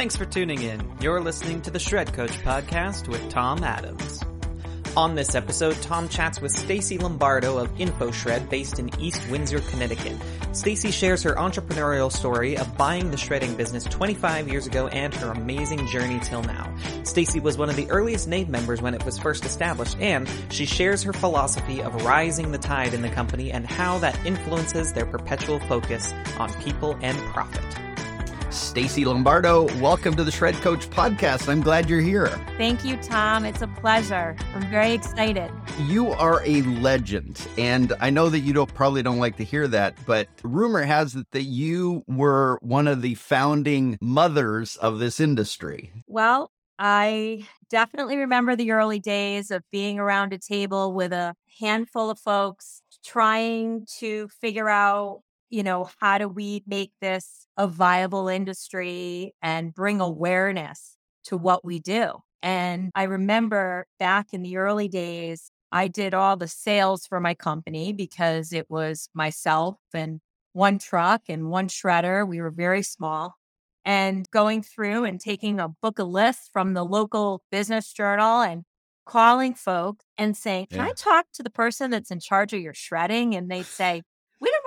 Thanks for tuning in. You're listening to the Shred Coach podcast with Tom Adams. On this episode, Tom chats with Stacey Lombardo of InfoShred based in East Windsor, Connecticut. Stacey shares her entrepreneurial story of buying the shredding business 25 years ago and her amazing journey till now. Stacey was one of the earliest NAID members when it was first established and she shares her philosophy of rising the tide in the company and how that influences their perpetual focus on people and profit. Stacey Lombardo, welcome to the Shred Coach podcast. I'm glad you're here. Thank you, Tom. It's a pleasure. I'm very excited. You are a legend, and I know that you don't probably don't like to hear that, but rumor has it that you were one of the founding mothers of this industry. Well, I definitely remember the early days of being around a table with a handful of folks trying to figure out you know, how do we make this a viable industry and bring awareness to what we do? And I remember back in the early days, I did all the sales for my company because it was myself and one truck and one shredder. We were very small. And going through and taking a book of lists from the local business journal and calling folks and saying, Can yeah. I talk to the person that's in charge of your shredding? And they'd say,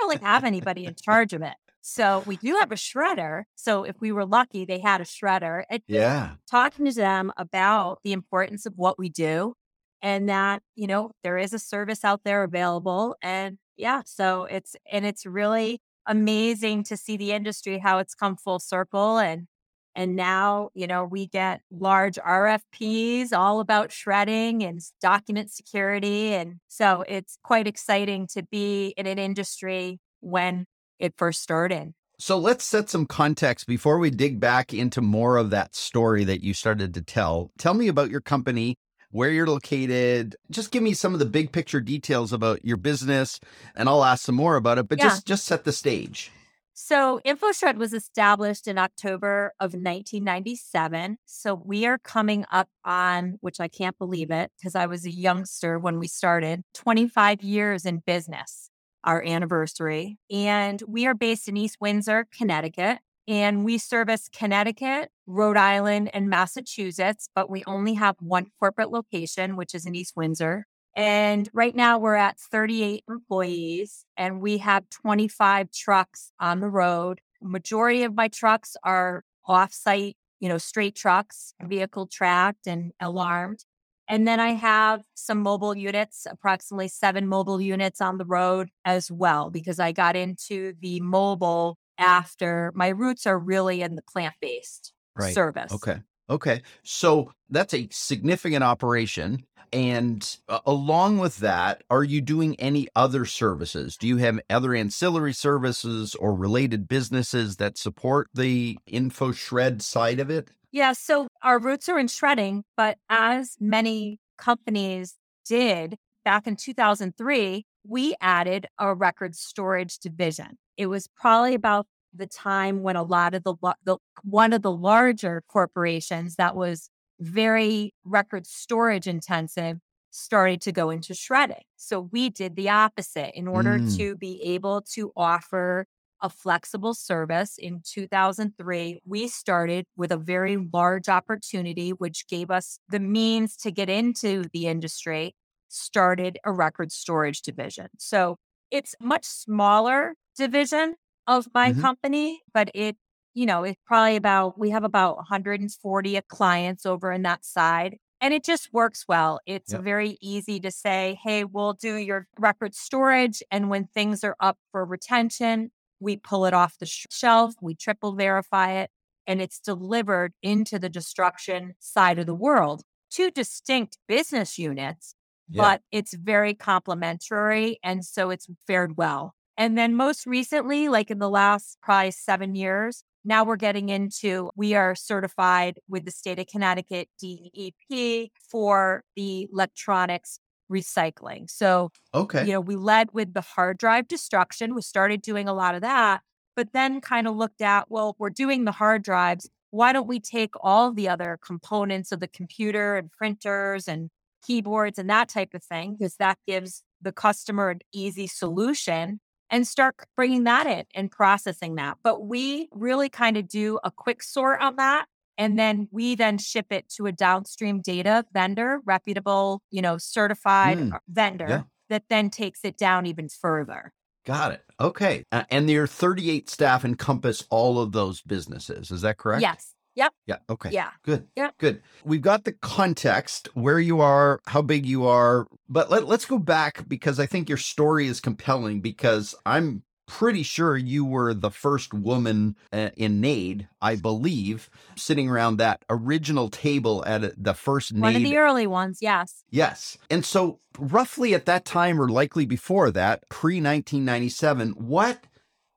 really have anybody in charge of it. So we do have a shredder. So if we were lucky, they had a shredder. And yeah. Talking to them about the importance of what we do and that, you know, there is a service out there available. And yeah, so it's, and it's really amazing to see the industry, how it's come full circle. And, and now, you know, we get large RFPs all about shredding and document security. And so it's quite exciting to be in an industry when it first started. So let's set some context before we dig back into more of that story that you started to tell. Tell me about your company, where you're located. Just give me some of the big picture details about your business and I'll ask some more about it, but yeah. just just set the stage. So InfoShred was established in October of 1997. So we are coming up on, which I can't believe it because I was a youngster when we started, 25 years in business, our anniversary. And we are based in East Windsor, Connecticut. And we service Connecticut, Rhode Island, and Massachusetts, but we only have one corporate location, which is in East Windsor. And right now we're at 38 employees and we have 25 trucks on the road. Majority of my trucks are off-site, you know, straight trucks, vehicle tracked and alarmed. And then I have some mobile units, approximately seven mobile units on the road as well, because I got into the mobile after my roots are really in the plant based right. service. Okay. Okay. So that's a significant operation. And uh, along with that, are you doing any other services? Do you have other ancillary services or related businesses that support the InfoShred side of it? Yeah. So our roots are in shredding, but as many companies did back in 2003, we added a record storage division. It was probably about the time when a lot of the, the one of the larger corporations that was very record storage intensive started to go into shredding. So we did the opposite in order mm. to be able to offer a flexible service in 2003 we started with a very large opportunity which gave us the means to get into the industry started a record storage division so it's much smaller division of my mm-hmm. company, but it, you know, it's probably about, we have about 140 clients over in that side. And it just works well. It's yep. very easy to say, hey, we'll do your record storage. And when things are up for retention, we pull it off the sh- shelf, we triple verify it, and it's delivered into the destruction side of the world. Two distinct business units, but it's very complementary. And so it's fared well. And then most recently, like in the last probably seven years, now we're getting into we are certified with the state of Connecticut DEP for the electronics recycling. So, okay, you know, we led with the hard drive destruction. We started doing a lot of that, but then kind of looked at, well, we're doing the hard drives. Why don't we take all the other components of the computer and printers and keyboards and that type of thing? Because that gives the customer an easy solution and start bringing that in and processing that. But we really kind of do a quick sort on that And then we then ship it to a downstream data vendor, reputable, you know, certified Mm, vendor yeah. that then takes it down even further. Got it. Okay. Uh, and your 38 staff encompass all of those businesses. Is that correct? Yes. Yep. Yeah. Okay. Yeah. Good. Yeah. Good. We've got the context, where you are, how big you are, but let, let's go back because I think your story is compelling because I'm pretty sure you were the first woman uh, in NAID, I believe, sitting around that original table at a- the first One of the early ones. Yes. Yes. And so, roughly at that time, or likely before that, pre 1997, what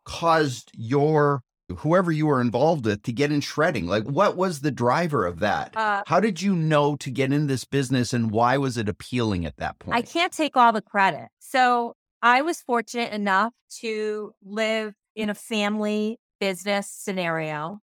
caused your, whoever you were involved with, to get in shredding? Like, what was the driver of that? Uh, How did you know to get in this business and why was it appealing at that point? I can't take all the credit. So I was fortunate enough to live in a family business scenario.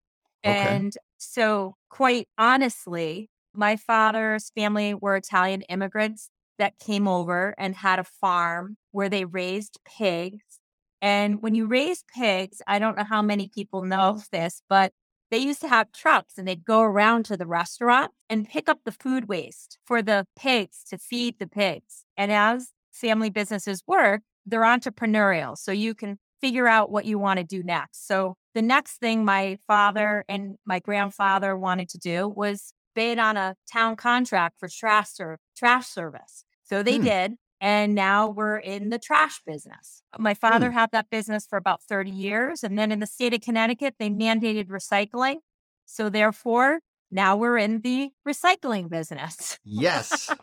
Okay. And so, quite honestly, my father's family were Italian immigrants that came over and had a farm where they raised pigs. And when you raise pigs, I don't know how many people know this, but they used to have trucks and they'd go around to the restaurant and pick up the food waste for the pigs to feed the pigs. And as family businesses work, they're entrepreneurial. So you can figure out what you want to do next. So the next thing my father and my grandfather wanted to do was bid on a town contract for trash, ser- trash service. So they Hmm. did. And now we're in the trash business. My father had that business for about 30 years. And then in the state of Connecticut, they mandated recycling. So therefore, now we're in the recycling business. yes.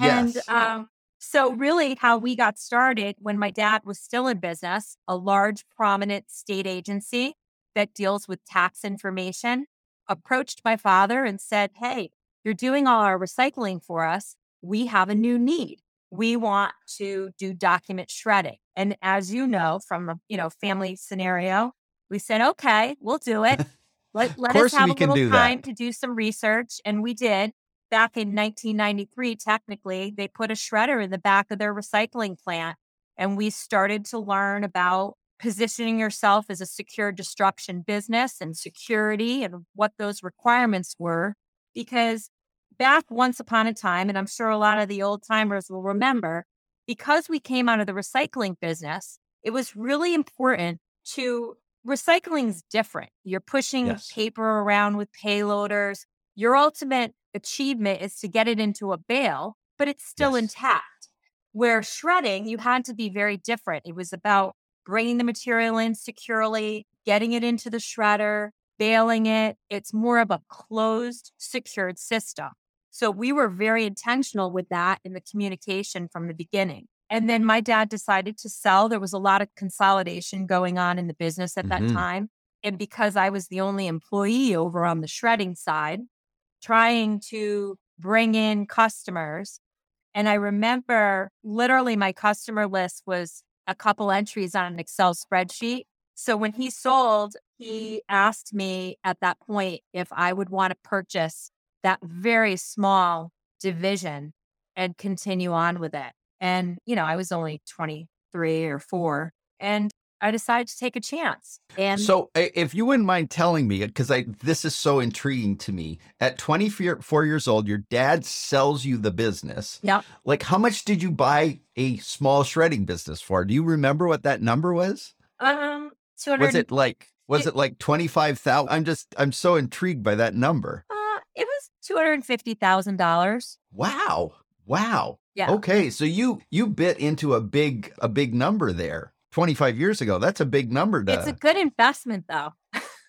And Yes. um, so, really, how we got started when my dad was still in business, a large, prominent state agency that deals with tax information approached my father and said, Hey, you're doing all our recycling for us. We have a new need. We want to do document shredding. And as you know from a you know family scenario, we said, okay, we'll do it. Let, let us have a little do that. time to do some research. And we did back in 1993, technically, they put a shredder in the back of their recycling plant. And we started to learn about positioning yourself as a secure destruction business and security and what those requirements were. Because back once upon a time, and I'm sure a lot of the old timers will remember, because we came out of the recycling business, it was really important to recycling's different. You're pushing Yes. paper around with payloaders. Your ultimate achievement is to get it into a bale, but it's still Yes. intact. Where shredding, you had to be very different. It was about bringing the material in securely, getting it into the shredder, baling it. It's more of a closed, secured system. So we were very intentional with that in the communication from the beginning. And then my dad decided to sell. There was a lot of consolidation going on in the business at Mhm. that time. And because I was the only employee over on the shredding side, trying to bring in customers. And I remember literally my customer list was a couple entries on an Excel spreadsheet. So when he sold, he asked me at that point if I would want to purchase that very small division and continue on with it. And, you know, I was only 23 or four. And I decided to take a chance. And So, if you wouldn't mind telling me, because I this is so intriguing to me. At 24 years old, your dad sells you the business. Yeah. Like, how much did you buy a small shredding business for? Do you remember what that number was? um, 200, Was it like was It- it like twenty five thousand? I'm just I'm so intrigued by that number. uh, it was $250,000. Wow, wow. Yeah. Okay, so you you bit into a big a big number there. Twenty five years ago, that's a big number. To It's a good investment, though.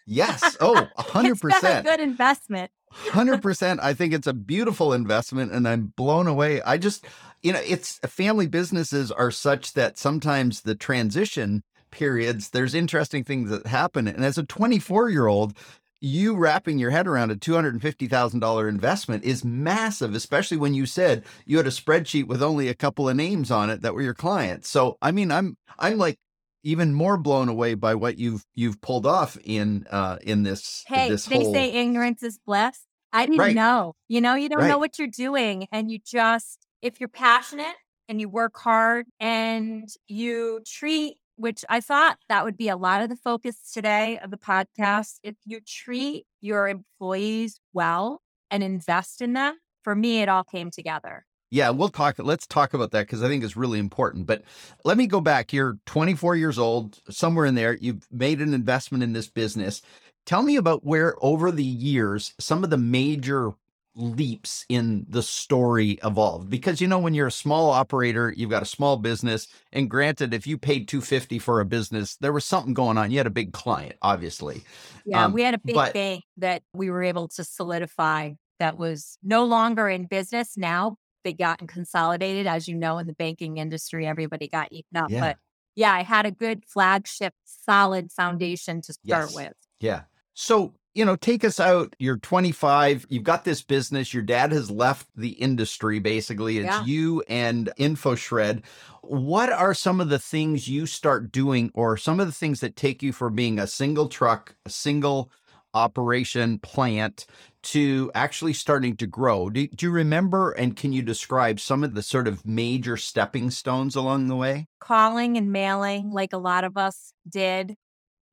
yes. Oh, a hundred It's been percent. a good investment. Hundred percent. I think it's a beautiful investment, and I'm blown away. I just, you know, it's family businesses are such that sometimes the transition periods, there's interesting things that happen. And as a 24 year old, you wrapping your head around a $250,000 investment is massive, especially when you said you had a spreadsheet with only a couple of names on it that were your clients. So, I mean, I'm, I'm like, even more blown away by what you've you've pulled off in uh in this Hey, this they whole say ignorance is bliss. I didn't Right. know. You know, you don't know what you're doing. And you just, if you're passionate and you work hard and you treat which I thought that would be a lot of the focus today of the podcast. If you treat your employees well and invest in them, for me, it all came together. Yeah, we'll talk. Let's talk about that because I think it's really important. But let me go back. You're 24 years old, somewhere in there. You've made an investment in this business. Tell me about where, over the years, some of the major leaps in the story evolved because you know when you're a small operator you've got a small business and granted if you paid 250 for a business there was something going on you had a big client obviously yeah um, we had a big but, bank that we were able to solidify that was no longer in business now they got consolidated. As you know, in the banking industry, everybody got eaten up. Yeah. But yeah, I had a good flagship, solid foundation to start yes. with. Yeah. So, you know, take us out. You're 25. You've got this business. Your dad has left the industry, basically. It's yeah. you and InfoShred. What are some of the things you start doing, or some of the things that take you from being a single truck, a single operation plant to actually starting to grow. Do, do, you remember and can you describe some of the sort of major stepping stones along the way? Calling and mailing, like a lot of us did,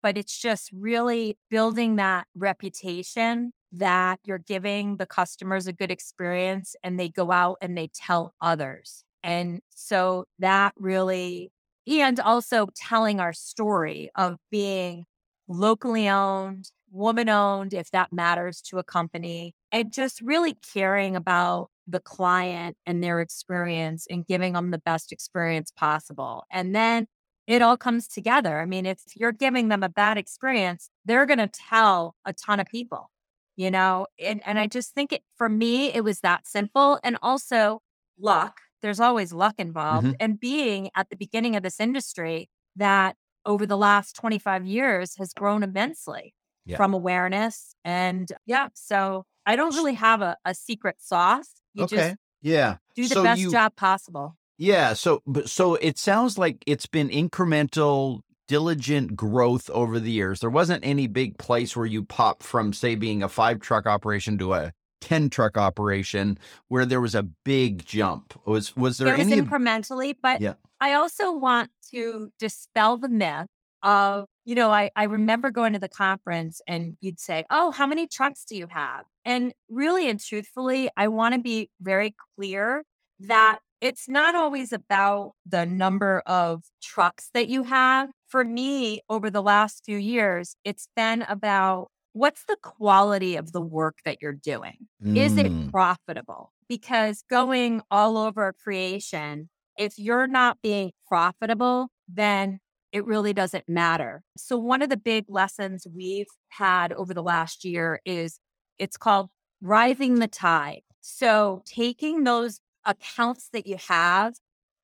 but it's just really building that reputation that you're giving the customers a good experience and they go out and they tell others. And so that really, and also telling our story of being locally owned, woman owned, if that matters to a company, and just really caring about the client and their experience and giving them the best experience possible. And then it all comes together. I mean, if you're giving them a bad experience, they're going to tell a ton of people, you know? And, and I just think it, for me, it was that simple. And also luck. There's always luck involved. Mm-hmm. And being at the beginning of this industry that over the last 25 years has grown immensely yeah. from awareness. And yeah, so I don't really have a, a secret sauce. You okay. yeah. Do the so best you, job possible. Yeah. So, but so it sounds like it's been incremental, diligent growth over the years. There wasn't any big place where you pop from, say, being a five truck operation to a 10 truck operation where there was a big jump. Was, was there it was any? incrementally, but yeah. I also want to dispel the myth of, you know, I, I remember going to the conference and you'd say, Oh, how many trucks do you have? And really and truthfully, I want to be very clear that it's not always about the number of trucks that you have. For me, over the last few years, it's been about what's the quality of the work that you're doing? Mm. Is it mm. profitable? Because going all over creation, if you're not being profitable, then it really doesn't matter. So, one of the big lessons we've had over the last year is it's called rising the tide. So, taking those accounts that you have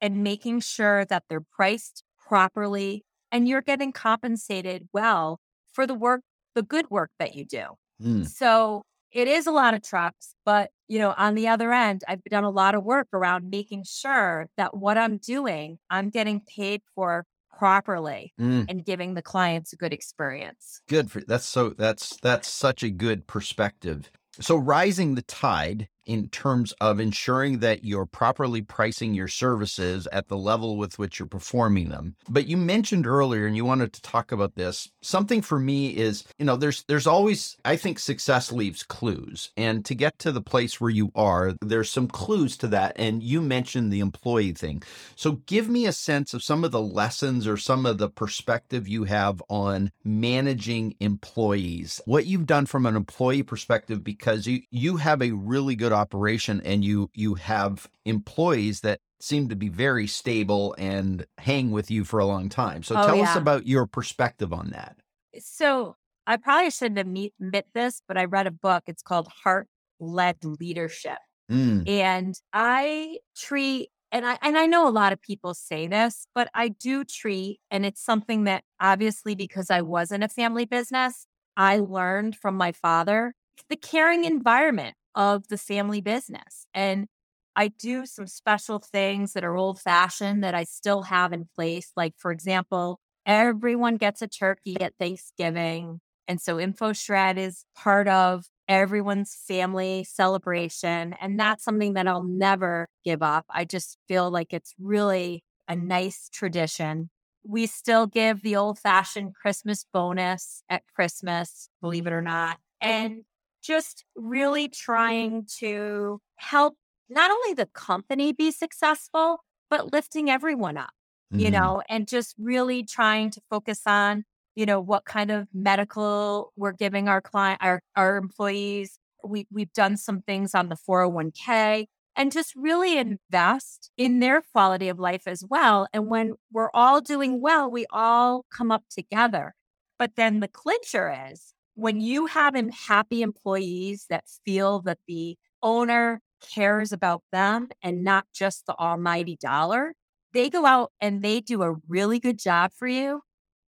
and making sure that they're priced properly and you're getting compensated well for the work, the good work that you do. Mm. So, it is a lot of trucks, but you know, on the other end, I've done a lot of work around making sure that what I'm doing, I'm getting paid for properly mm. and giving the clients a good experience. Good for that's so that's that's such a good perspective. So rising the tide in terms of ensuring that you're properly pricing your services at the level with which you're performing them. But you mentioned earlier and you wanted to talk about this. Something for me is, you know, there's there's always I think success leaves clues. And to get to the place where you are, there's some clues to that and you mentioned the employee thing. So give me a sense of some of the lessons or some of the perspective you have on managing employees. What you've done from an employee perspective because you you have a really good operation and you you have employees that seem to be very stable and hang with you for a long time. So oh, tell yeah. us about your perspective on that. So I probably shouldn't admit this, but I read a book. It's called Heart Led Leadership. Mm. And I treat and I and I know a lot of people say this, but I do treat and it's something that obviously because I was in a family business, I learned from my father the caring environment of the family business. And I do some special things that are old fashioned that I still have in place. Like, for example, everyone gets a turkey at Thanksgiving. And so InfoShred is part of everyone's family celebration. And that's something that I'll never give up. I just feel like it's really a nice tradition. we still give the old fashioned Christmas bonus at Christmas, believe it or not. And just really trying to help not only the company be successful, but lifting everyone up, mm-hmm. you know, and just really trying to focus on, you know, what kind of medical we're giving our client, our, our employees. We, we've done some things on the 401k and just really invest in their quality of life as well. And when we're all doing well, we all come up together. But then the clincher is when you have happy employees that feel that the owner cares about them and not just the almighty dollar, they go out and they do a really good job for you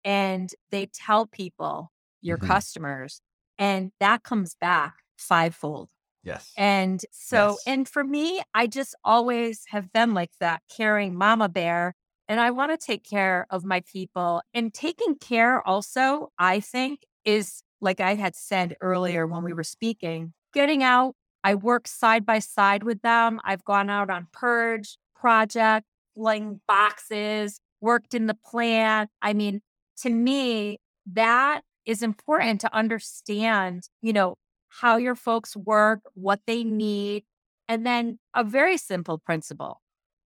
and they tell people, your mm-hmm. customers, and that comes back fivefold. Yes. And so, yes. and for me, I just always have been like that, caring mama bear. And I want to take care of my people. And taking care also, I think, is like I had said earlier when we were speaking, getting out. I work side by side with them. I've gone out on purge project, laying boxes, worked in the plant. I mean, to me, that is important to understand, you know, how your folks work, what they need, and then a very simple principle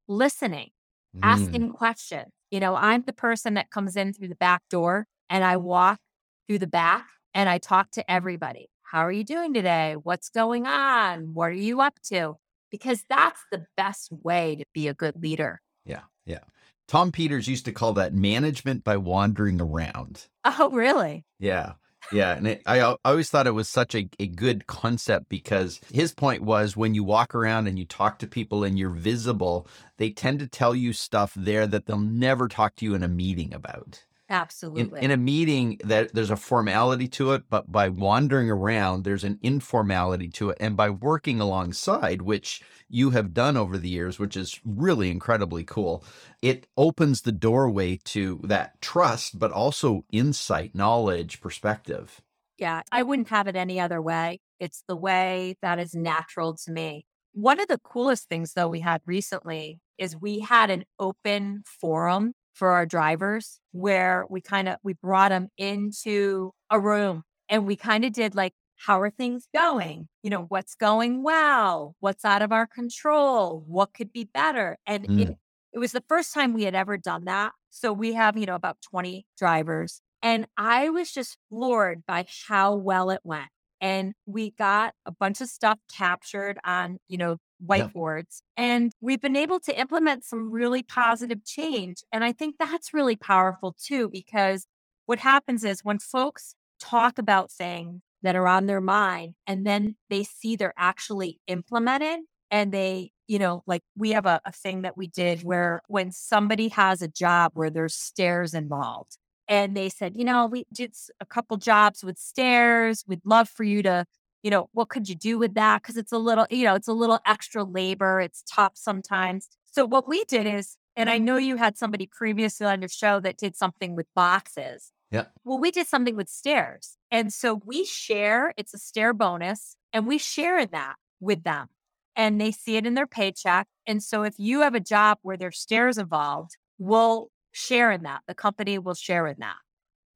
listening, mm. asking questions. You know, I'm the person that comes in through the back door and I walk through the back and I talk to everybody. How are you doing today? What's going on? What are you up to? Because that's the best way to be a good leader. Yeah. Yeah. Tom Peters used to call that management by wandering around. Oh, really? Yeah. Yeah, and it, I, I always thought it was such a, a good concept because his point was when you walk around and you talk to people and you're visible, they tend to tell you stuff there that they'll never talk to you in a meeting about. Absolutely. In, in, a meeting, that there's a formality to it, but by wandering around, there's an informality to it, and by working alongside, which you have done over the years, which is really incredibly cool, it opens the doorway to that trust, but also insight, knowledge, perspective. Yeah, I wouldn't have it any other way. It's the way that is natural to me. One of the coolest things, though, we had recently is we had an open forum for our drivers where we kind of we brought them into a room and we kind of did like how are things going? You know what's going well? What's out of our control? What could be better? And mm. it, it was the first time we had ever done that so we have you know about 20 drivers and i was just floored by how well it went and we got a bunch of stuff captured on you know whiteboards. Yeah. And we've been able to implement some really positive change. And I think that's really powerful too, because what happens is when folks talk about things that are on their mind and then they see they're actually implemented and they, you know, like we have a, a thing that we did where when somebody has a job where there's stairs involved and they said, you know, we did a couple jobs with stairs. We'd love for you to you know, what could you do with that? Because it's a little, you know, it's a little extra labor. It's tough sometimes. So what we did is, and I know you had somebody previously on your show that did something with boxes. Yeah. Well, we did something with stairs. And so we share, it's a stair bonus, and we share in that with them. And they see it in their paycheck. And so if you have a job where there's stairs involved, we'll share in that. The company will share in that.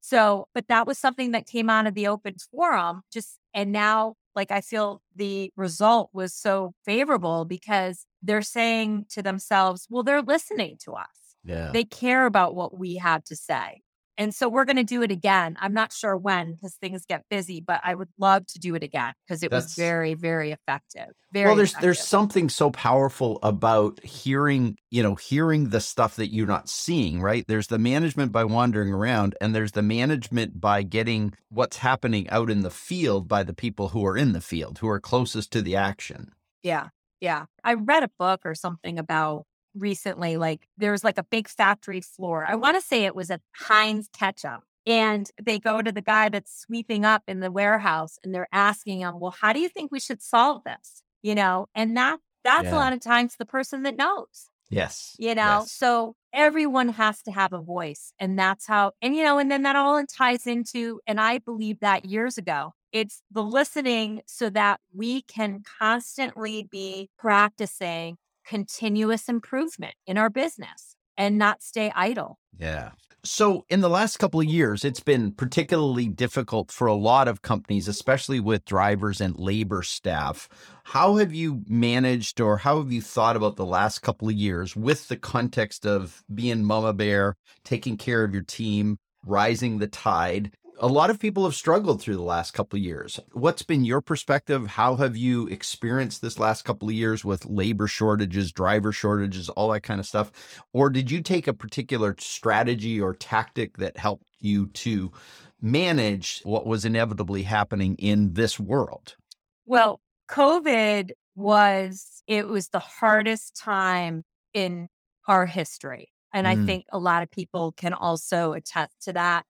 So, but that was something that came out of the open forum. Just, and now, like, I feel the result was so favorable because they're saying to themselves, well, they're listening to us. Yeah. They care about what we have to say. And so we're going to do it again. I'm not sure when because things get busy, but I would love to do it again because it That's, was very, very effective. Very well. There's effective. there's something so powerful about hearing, you know, hearing the stuff that you're not seeing. Right? There's the management by wandering around, and there's the management by getting what's happening out in the field by the people who are in the field, who are closest to the action. Yeah, yeah. I read a book or something about recently, like there's like a big factory floor. I want to say it was a Heinz ketchup. And they go to the guy that's sweeping up in the warehouse and they're asking him, well, how do you think we should solve this? You know, and that that's yeah. a lot of times the person that knows. Yes. You know, yes. so everyone has to have a voice. And that's how, and you know, and then that all ties into, and I believe that years ago, it's the listening so that we can constantly be practicing continuous improvement in our business and not stay idle. Yeah. So, in the last couple of years, it's been particularly difficult for a lot of companies, especially with drivers and labor staff. How have you managed or how have you thought about the last couple of years with the context of being Mama Bear, taking care of your team, rising the tide? A lot of people have struggled through the last couple of years. What's been your perspective? How have you experienced this last couple of years with labor shortages, driver shortages, all that kind of stuff? Or did you take a particular strategy or tactic that helped you to manage what was inevitably happening in this world? Well, COVID was it was the hardest time in our history. And mm. I think a lot of people can also attest to that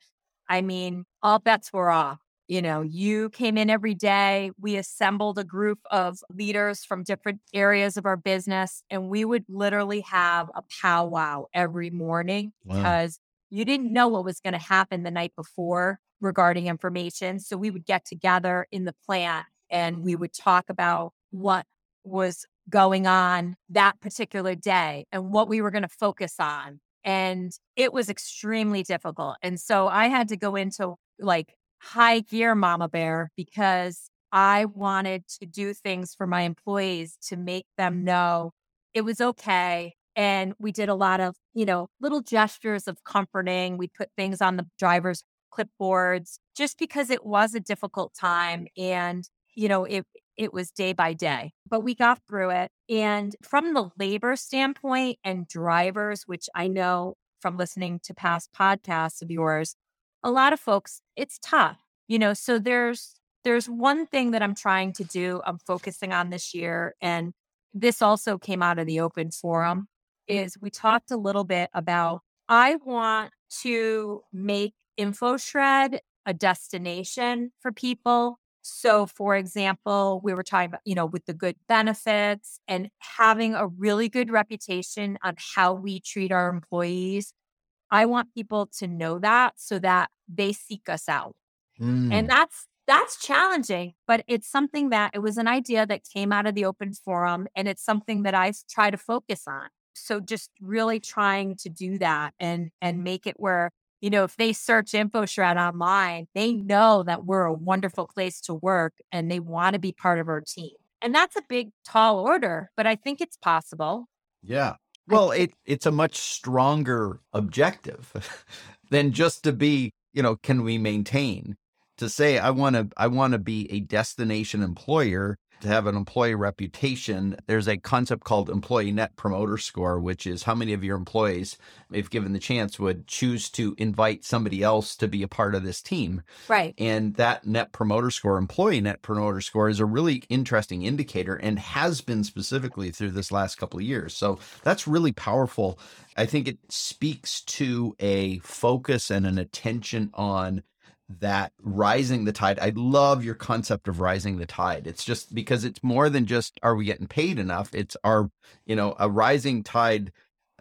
I mean, all bets were off. You know, you came in every day. We assembled a group of leaders from different areas of our business, and we would literally have a powwow every morning wow. because you didn't know what was going to happen the night before regarding information. So we would get together in the plant and we would talk about what was going on that particular day and what we were going to focus on and it was extremely difficult. And so I had to go into like high gear mama bear because I wanted to do things for my employees to make them know it was okay. And we did a lot of, you know, little gestures of comforting. We put things on the driver's clipboards just because it was a difficult time. And, you know, it, it was day by day, but we got through it. And from the labor standpoint and drivers, which I know from listening to past podcasts of yours, a lot of folks, it's tough, you know. So there's there's one thing that I'm trying to do. I'm focusing on this year, and this also came out of the open forum. Is we talked a little bit about I want to make InfoShred a destination for people so, for example, we were talking about, you know, with the good benefits and having a really good reputation on how we treat our employees. I want people to know that so that they seek us out. Mm. And that's that's challenging, but it's something that it was an idea that came out of the open forum and it's something that I try to focus on. So just really trying to do that and and make it where you know, if they search InfoShred online, they know that we're a wonderful place to work and they want to be part of our team. And that's a big, tall order, but I think it's possible. Yeah. Well, it it's a much stronger objective than just to be, you know, can we maintain? To say I want to I want to be a destination employer to have an employee reputation, there's a concept called employee net promoter score, which is how many of your employees, if given the chance, would choose to invite somebody else to be a part of this team. Right. And that net promoter score, employee net promoter score, is a really interesting indicator and has been specifically through this last couple of years. So that's really powerful. I think it speaks to a focus and an attention on that rising the tide. I love your concept of rising the tide. It's just because it's more than just are we getting paid enough? It's our, you know, a rising tide.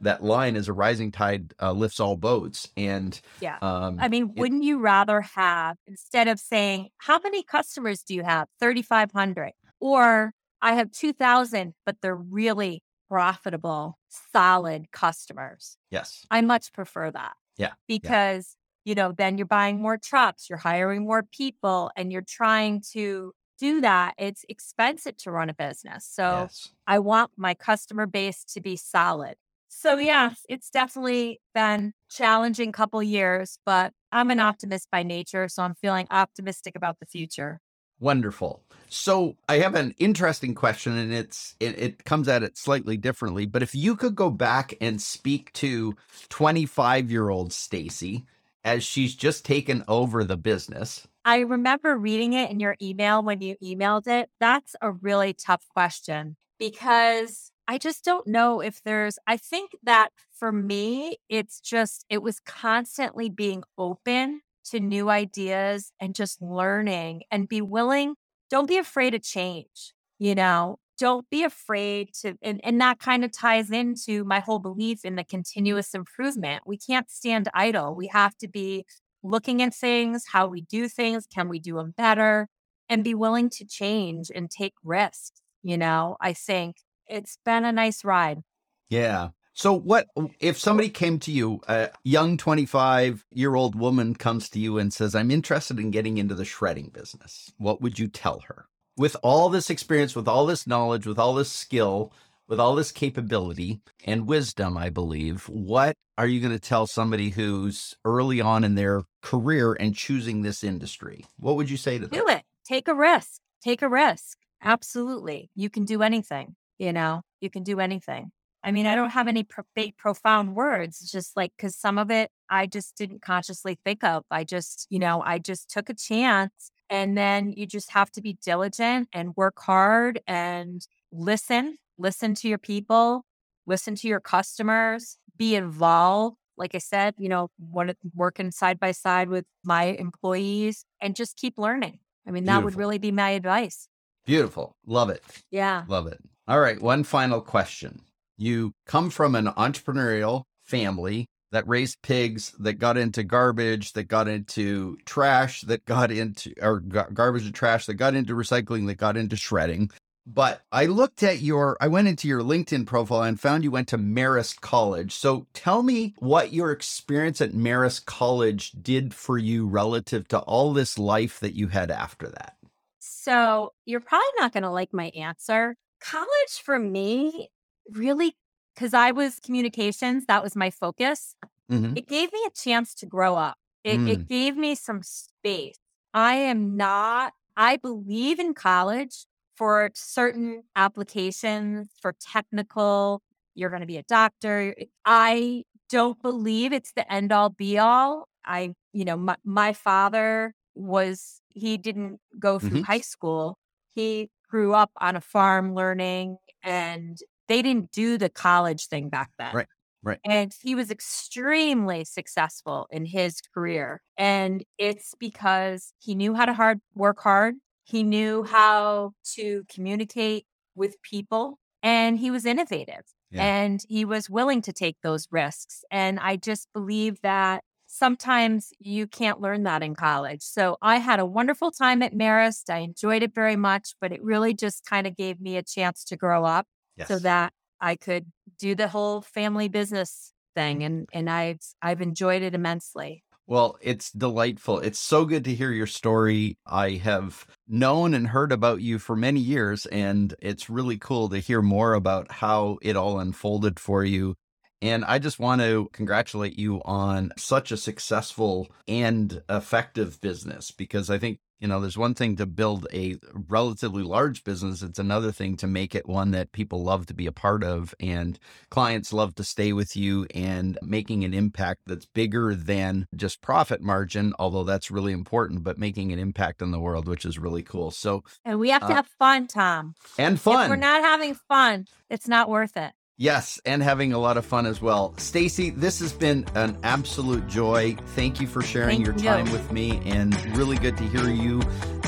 That line is a rising tide uh, lifts all boats. And yeah, um, I mean, it, wouldn't you rather have instead of saying how many customers do you have? Thirty five hundred, or I have two thousand, but they're really profitable, solid customers. Yes, I much prefer that. Yeah, because you know, then you're buying more trucks, you're hiring more people, and you're trying to do that. It's expensive to run a business. So yes. I want my customer base to be solid. So yes, it's definitely been challenging couple years, but I'm an optimist by nature, so I'm feeling optimistic about the future. Wonderful. So I have an interesting question, and it's it, it, comes at it slightly differently. But if you could go back and speak to 25 year old Stacey, as she's just taken over the business? I remember reading it in your email when you emailed it. That's a really tough question because I just don't know if there's, I think that for me, it's just, it was constantly being open to new ideas and just learning and be willing. Don't be afraid to change. You know, don't be afraid to and, and that kind of ties into my whole belief in the continuous improvement. We can't stand idle. We have to be looking at things how we do things can we do them better and be willing to change and take risks you know? I think it's been a nice ride. Yeah. So what if somebody came to you, a young 25 year old woman comes to you and says, I'm interested in getting into the shredding business. What would you tell her? With all this experience, with all this knowledge, with all this skill, with all this capability and wisdom, I believe, what are you going to tell somebody who's early on in their career and choosing this industry? What would you say to them? Do it. Take a risk. Take a risk. Absolutely. You can do anything. You know, you can do anything. I mean, I don't have any pro- big, profound words. It's just like, because some of it I just didn't consciously think of. I just, you know, I just took a chance. And then you just have to be diligent and work hard and listen, listen to your people, listen to your customers, be involved. Like I said, you know, one, working side by side with my employees and just keep learning. I mean, that would really be my advice. Beautiful. Love it. Yeah. Love it. All right. One final question. You come from an entrepreneurial family that raised pigs, that got into garbage, that got into trash, that got into, or garbage and trash, that got into recycling, that got into shredding. But I looked at your, I went into your LinkedIn profile and found you went to Marist College. So tell me what your experience at Marist College did for you relative to all this life that you had after that. So you're probably not going to like my answer. College for me really, because I was communications, that was my focus. Mhm. It gave me a chance to grow up. It, it gave me some space. I am not, I believe in college for certain applications, for technical, you're going to be a doctor. I don't believe it's the end all be all. I, you know, my, my father was, he didn't go through Mhm. high school. He grew up on a farm learning and they didn't do the college thing back then. Right, right. And he was extremely successful in his career. And it's because he knew how to hard work hard. He knew how to communicate with people and he was innovative Yeah. and he was willing to take those risks. And I just believe that sometimes you can't learn that in college. So I had a wonderful time at Marist. I enjoyed it very much, but it really just kind of gave me a chance to grow up Yes. so that I could do the whole family business thing mm. and and I've I've enjoyed it immensely. Well, it's delightful. It's so good to hear your story. I have known and heard about you for many years, and it's really cool to hear more about how it all unfolded for you. And I just want to congratulate you on such a successful and effective business because I think, you know, there's one thing to build a relatively large business, it's another thing to make it one that people love to be a part of and clients love to stay with you and making an impact that's bigger than just profit margin, although that's really important, but making an impact in the world, which is really cool. So, And we have to Uh, have fun, Tom. and fun. If we're not having fun, it's not worth it. Yes, and having a lot of fun as well. Stacey, this has been an absolute joy. Thank you for sharing Thank your you. time with me and really good to hear you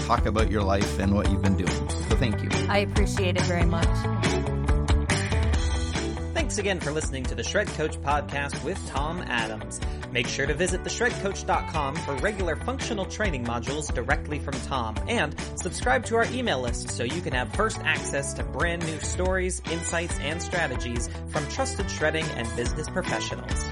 talk about your life and what you've been doing. So thank you. I appreciate it very much. Thanks again for listening to the Shred Coach podcast with Tom Adams. Make sure to visit theshredcoach.com for regular functional training modules directly from Tom and subscribe to our email list so you can have first access to brand new stories, insights, and strategies from trusted shredding and business professionals.